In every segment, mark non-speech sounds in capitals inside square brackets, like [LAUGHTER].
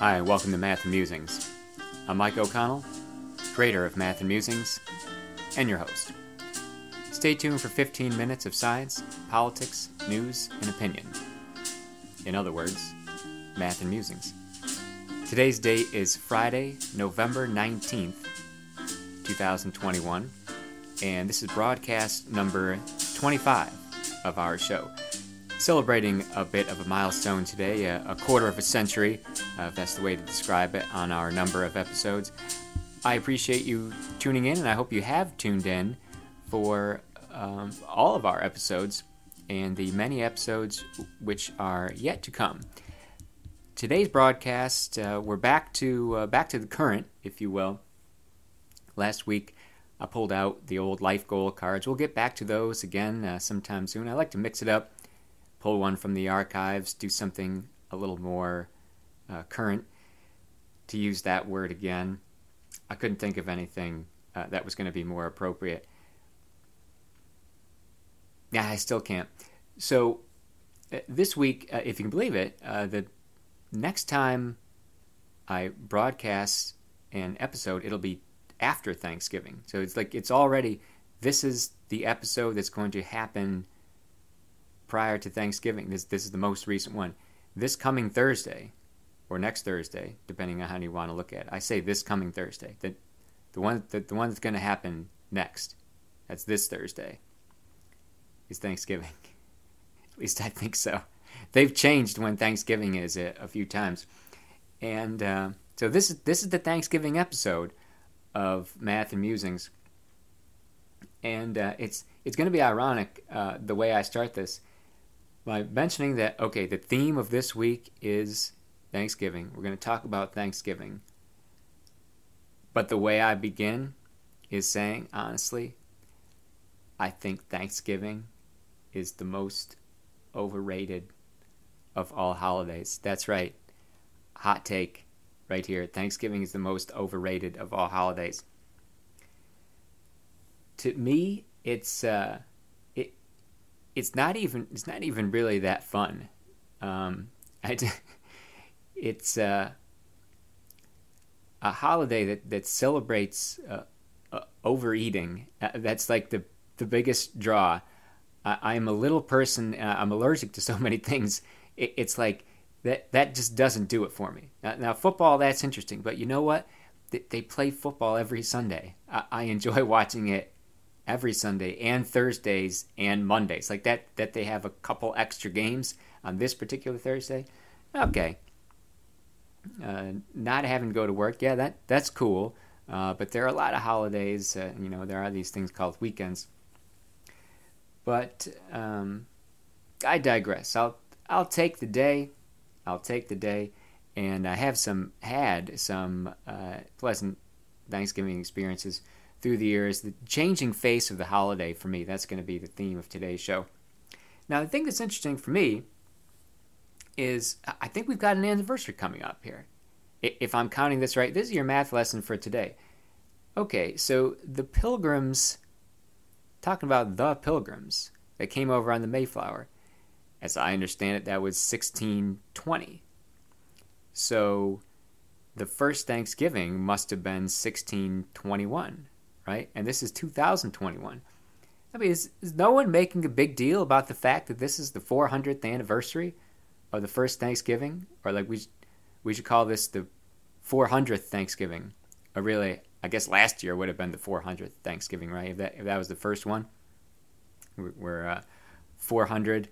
Hi, welcome to Math and Musings. I'm Mike O'Connell, creator of Math and Musings, and your host. Stay tuned for 15 minutes of science, politics, news, and opinion. In other words, Math and Musings. Today's date is Friday, November 19th, 2021, and this is broadcast number 25 of our show celebrating a bit of a milestone today, a, a quarter of a century, uh, if that's the way to describe it, on our number of episodes. I appreciate you tuning in, and I hope you have tuned in for um, all of our episodes and the many episodes which are yet to come. Today's broadcast, uh, we're back to uh, back to the current, if you will. Last week, I pulled out the old life goal cards. We'll get back to those again uh, sometime soon. I like to mix it up pull one from the archives, do something a little more uh, current. To use that word again, I couldn't think of anything uh, that was going to be more appropriate. Yeah, I still can't. So uh, this week, uh, if you can believe it, uh, the next time I broadcast an episode, it'll be after Thanksgiving. So it's like it's already. This is the episode that's going to happen prior to Thanksgiving. This this is the most recent one. This coming Thursday, or next Thursday, depending on how you want to look at it. I say this coming Thursday. The the one the, the one that's going to happen next. That's this Thursday. Is Thanksgiving. [LAUGHS] at least I think so. They've changed when Thanksgiving is a, a few times, and uh, so this is this is the Thanksgiving episode of Math and Musings, and uh, it's it's going to be ironic uh, the way I start this by mentioning that, okay, the theme of this week is Thanksgiving. We're going to talk about Thanksgiving. But the way I begin is saying, honestly, I think Thanksgiving is the most overrated of all holidays. That's right. Hot take right here. Thanksgiving is the most overrated of all holidays. To me, it's uh, it's not even it's not even really that fun. Um, I, [LAUGHS] it's uh, a holiday that that celebrates uh, uh, overeating. Uh, that's like the the biggest draw. I, am a little person. Uh, I'm allergic to so many things. It, it's like that that just doesn't do it for me. Now, now, football that's interesting, but you know what? They, play football every Sunday. I enjoy [LAUGHS] watching it every Sunday and Thursdays and Mondays. Like that that they have a couple extra games on this particular Thursday. Okay. Uh, not having to go to work, yeah, that that's cool. Uh, but there are a lot of holidays. Uh, you know, there are these things called weekends. But um, I digress. I'll I'll take the day. I'll take the day, and I have some had some uh, pleasant Thanksgiving experiences through the years, the changing face of the holiday for me. That's going to be the theme of today's show. Now, the thing that's interesting for me is I think we've got an anniversary coming up here. If I'm counting this right, this is your math lesson for today. Okay, so the pilgrims, talking about the pilgrims that came over on the Mayflower, as I understand it, that was 1620. So the first Thanksgiving must have been 1621 right? And this is 2021. I mean, is, is no one making a big deal about the fact that this is the 400th anniversary of the first Thanksgiving? Or like we, we should call this the 400th Thanksgiving. Or really, I guess last year would have been the 400th Thanksgiving, right? If that, if that was the first one. We're uh, 400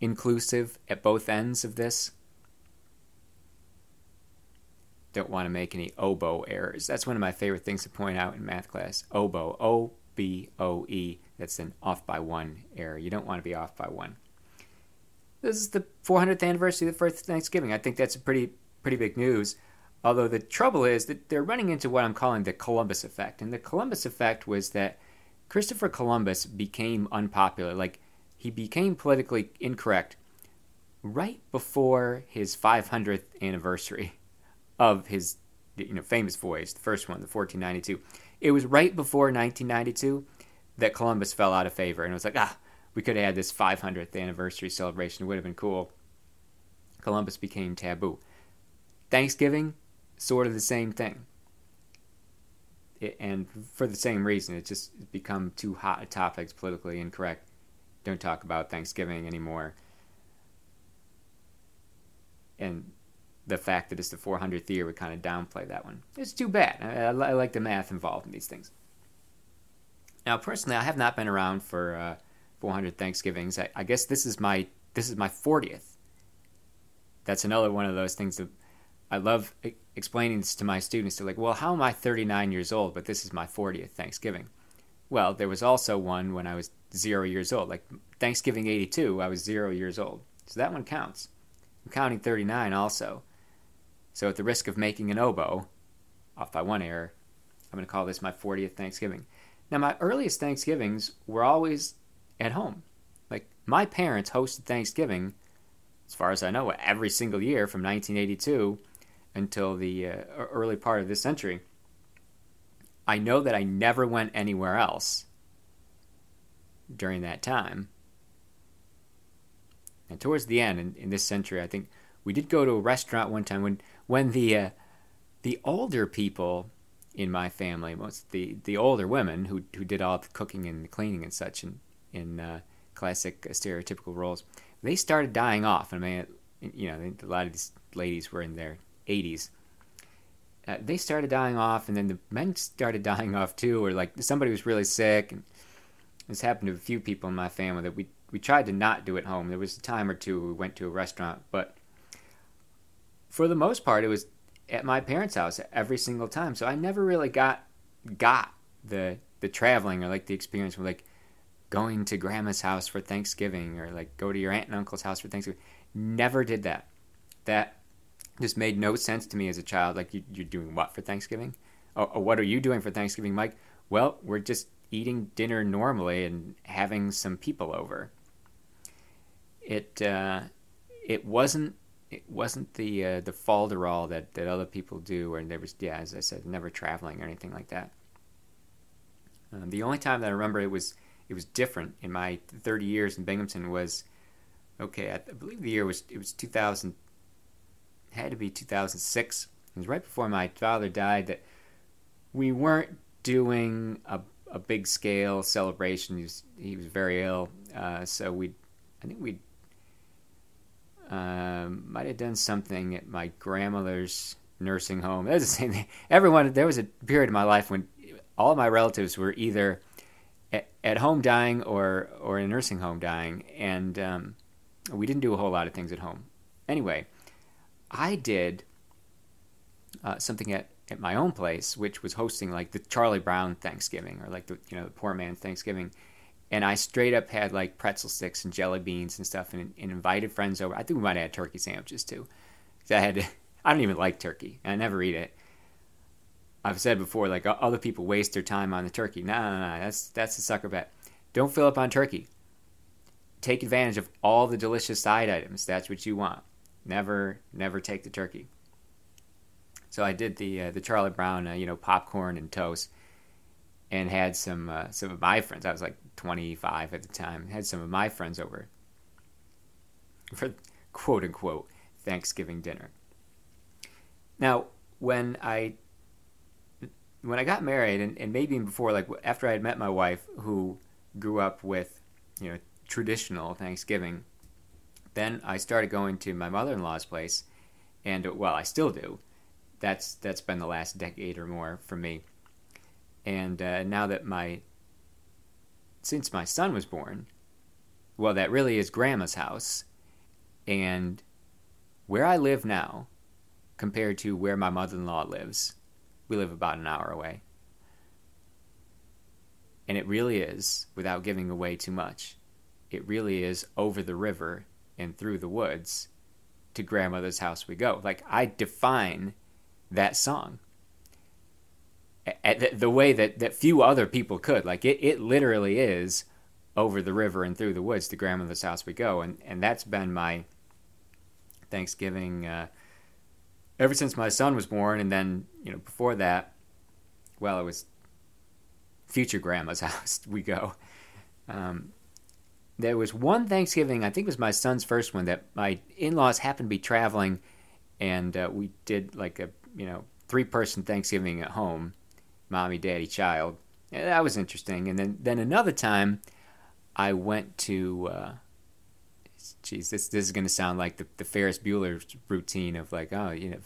inclusive at both ends of this don't want to make any oboe errors. That's one of my favorite things to point out in math class. Oboe, O B O E. That's an off by one error. You don't want to be off by one. This is the 400th anniversary of the first Thanksgiving. I think that's a pretty pretty big news. Although the trouble is that they're running into what I'm calling the Columbus effect. And the Columbus effect was that Christopher Columbus became unpopular. Like he became politically incorrect right before his 500th anniversary of his you know famous voyage, the first one, the 1492. It was right before 1992 that Columbus fell out of favor, and it was like, ah, we could have had this 500th anniversary celebration. It would have been cool. Columbus became taboo. Thanksgiving, sort of the same thing. It, and for the same reason, it's just become too hot a topic, it's politically incorrect. Don't talk about Thanksgiving anymore. And the fact that it's the 400th year would kind of downplay that one. It's too bad. I, I, I like the math involved in these things. Now, personally, I have not been around for uh, 400 Thanksgivings. I, I, guess this is my this is my 40th. That's another one of those things that I love explaining this to my students. They're like, "Well, how am I 39 years old, but this is my 40th Thanksgiving?" Well, there was also one when I was zero years old, like Thanksgiving 82. I was zero years old, so that one counts. I'm counting 39 also. So, at the risk of making an oboe, off by one error, I'm going to call this my 40th Thanksgiving. Now, my earliest Thanksgivings were always at home. Like, my parents hosted Thanksgiving, as far as I know, every single year from 1982 until the uh, early part of this century. I know that I never went anywhere else during that time. And towards the end, in, in this century, I think we did go to a restaurant one time when when the uh, the older people in my family, most the the older women who who did all the cooking and the cleaning and such in in uh, classic uh, stereotypical roles, they started dying off. I mean, you know, a lot of these ladies were in their 80s. Uh, they started dying off, and then the men started [LAUGHS] dying off too, or like somebody was really sick. And this happened to a few people in my family that we we tried to not do at home. There was a time or two we went to a restaurant, but for the most part, it was at my parents' house every single time. So I never really got got the the traveling or like the experience of like going to grandma's house for Thanksgiving or like go to your aunt and uncle's house for Thanksgiving. Never did that. That just made no sense to me as a child. Like you, are doing what for Thanksgiving? Oh, oh, what are you doing for Thanksgiving, Mike? Well, we're just eating dinner normally and having some people over. It uh, it wasn't it wasn't the uh, the falderall that, that other people do, or there was yeah, as I said, never traveling or anything like that. Um, the only time that I remember it was it was different in my 30 years in Binghamton was okay. I, believe the year was it was 2000 had to be 2006. It was right before my father died that we weren't doing a a big scale celebration. He was he was very ill, uh, so we I think we um, might have done something at my grandmother's nursing home. That's the [LAUGHS] same thing. Everyone, there was a period in my life when all my relatives were either at, at home dying or or in a nursing home dying, and um, we didn't do a whole lot of things at home. Anyway, I did uh, something at, at my own place, which was hosting like the Charlie Brown Thanksgiving or like the you know the poor man's Thanksgiving, and I straight up had like pretzel sticks and jelly beans and stuff, and, and invited friends over. I think we might have had turkey sandwiches too. I had to, [LAUGHS] I don't even like turkey, I never eat it. I've said before, like other people waste their time on the turkey. No, no, no, that's that's a sucker bet. Don't fill up on turkey. Take advantage of all the delicious side items. That's what you want. Never, never take the turkey. So I did the uh, the Charlie Brown, uh, you know, popcorn and toast, and had some uh, some of my friends. I was like 25 at the time. Had some of my friends over for quote unquote Thanksgiving dinner. Now, when I when I got married, and, and maybe even before, like after I had met my wife, who grew up with you know traditional Thanksgiving, then I started going to my mother in law's place, and well, I still do. That's that's been the last decade or more for me. And uh, now that my since my son was born, well, that really is grandma's house. And where I live now, compared to where my mother in law lives, we live about an hour away. And it really is, without giving away too much, it really is over the river and through the woods to grandmother's house we go. Like, I define that song the way that, that few other people could. Like it, it literally is over the river and through the woods to grandmother's house we go, and and that's been my Thanksgiving uh, ever since my son was born, and then you know before that, well, it was future grandma's [LAUGHS] house we go. Um, there was one Thanksgiving, I think it was my son's first one, that my in laws happened to be traveling and uh, we did like a you know three person Thanksgiving at home, mommy, daddy, child. And that was interesting. And then then another time, I went to. Uh, geez, this this is gonna sound like the, the Ferris Bueller routine of like, oh, you know,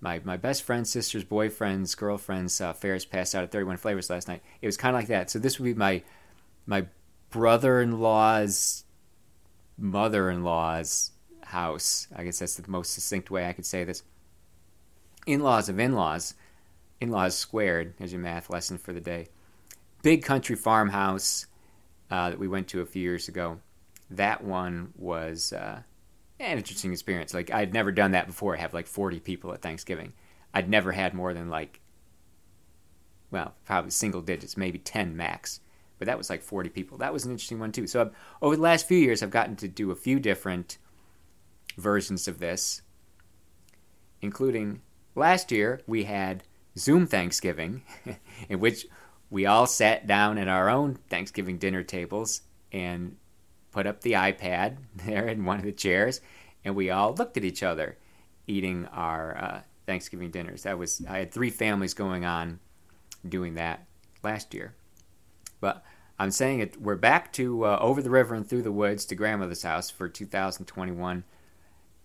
my my best friend's sister's boyfriend's girlfriend's uh, Ferris passed out at 31 Flavors last night. It was kind of like that. So this would be my my brother-in-law's mother-in-law's house. I guess that's the most succinct way I could say this. In-laws of in-laws, in-laws squared as your math lesson for the day. Big country farmhouse uh, that we went to a few years ago. That one was uh, an interesting experience. Like I'd never done that before. I have like 40 people at Thanksgiving. I'd never had more than like, well, probably single digits, maybe 10 max. But that was like 40 people. That was an interesting one too. So I've, over the last few years, I've gotten to do a few different versions of this, including last year we had Zoom Thanksgiving, [LAUGHS] in which we all sat down at our own Thanksgiving dinner tables and put up the iPad [LAUGHS] there in one of the chairs, and we all looked at each other eating our uh, Thanksgiving dinners. That was I had three families going on doing that last year, but I'm saying it. We're back to uh, over the river and through the woods to grandmother's house for 2021,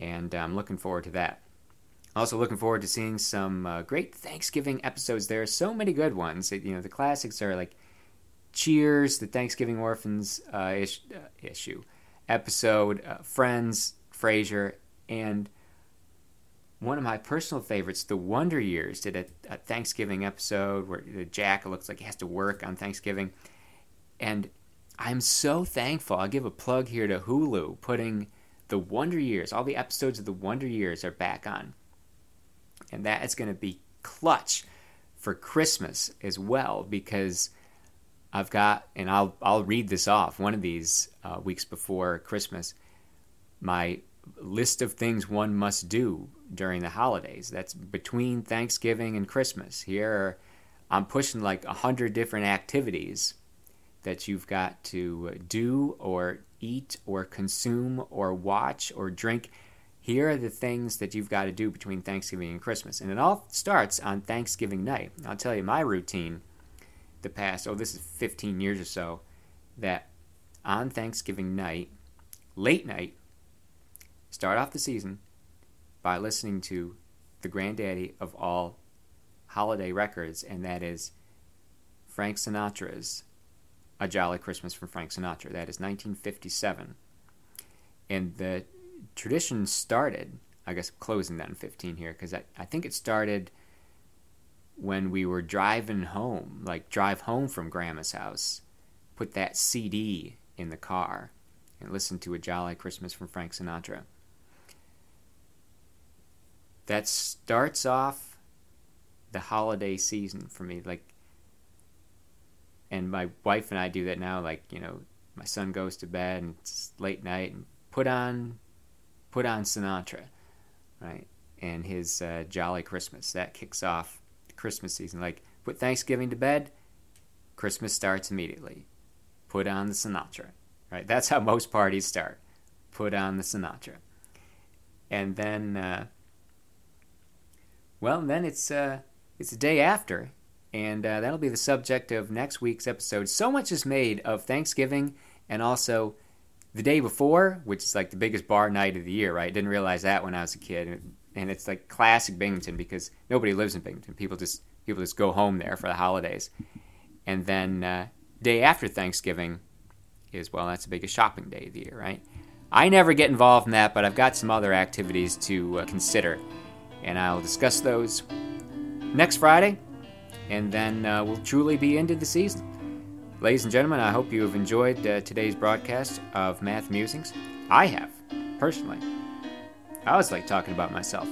and I'm looking forward to that. Also looking forward to seeing some uh, great Thanksgiving episodes. There are so many good ones. You know, the classics are like Cheers, the Thanksgiving Orphans uh, ish, uh, issue, episode, uh, Friends, Frasier, and one of my personal favorites, The Wonder Years, did a, a Thanksgiving episode where Jack looks like he has to work on Thanksgiving. And I'm so thankful. I'll give a plug here to Hulu, putting The Wonder Years, all the episodes of The Wonder Years are back on. And that is going to be clutch for Christmas as well because I've got, and I'll I'll read this off one of these uh, weeks before Christmas. My list of things one must do during the holidays. That's between Thanksgiving and Christmas. Here, I'm pushing like a hundred different activities that you've got to do or eat or consume or watch or drink. Here are the things that you've got to do between Thanksgiving and Christmas. And it all starts on Thanksgiving night. I'll tell you my routine the past, oh, this is 15 years or so, that on Thanksgiving night, late night, start off the season by listening to the granddaddy of all holiday records, and that is Frank Sinatra's A Jolly Christmas from Frank Sinatra. That is 1957. And the tradition started, I guess closing that in 15 here, because I, I think it started when we were driving home, like drive home from grandma's house, put that CD in the car and listen to A Jolly Christmas from Frank Sinatra. That starts off the holiday season for me. Like, and my wife and I do that now. Like, you know, my son goes to bed and it's late night and put on, put on Sinatra, right? And his uh, Jolly Christmas that kicks off the Christmas season. Like put Thanksgiving to bed, Christmas starts immediately. Put on the Sinatra, right? That's how most parties start. Put on the Sinatra, and then, uh, well, then it's uh, it's the day after, and uh, that'll be the subject of next week's episode. So much is made of Thanksgiving and also the day before, which is like the biggest bar night of the year, right? Didn't realize that when I was a kid and it's like classic Binghamton because nobody lives in Binghamton. People just people just go home there for the holidays, and then uh, day after Thanksgiving is well, that's the biggest shopping day of the year, right? I never get involved in that, but I've got some other activities to uh, consider, and I'll discuss those next Friday, and then uh, we'll truly be into the season. Ladies and gentlemen, I hope you have enjoyed uh, today's broadcast of Math Musings. I have, personally. I always like talking about myself.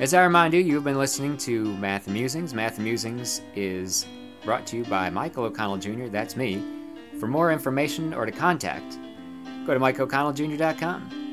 As I remind you, you've been listening to Math Musings. Math Musings is brought to you by Michael O'Connell Jr., that's me. For more information or to contact, go to MikeO'ConnellJr.com.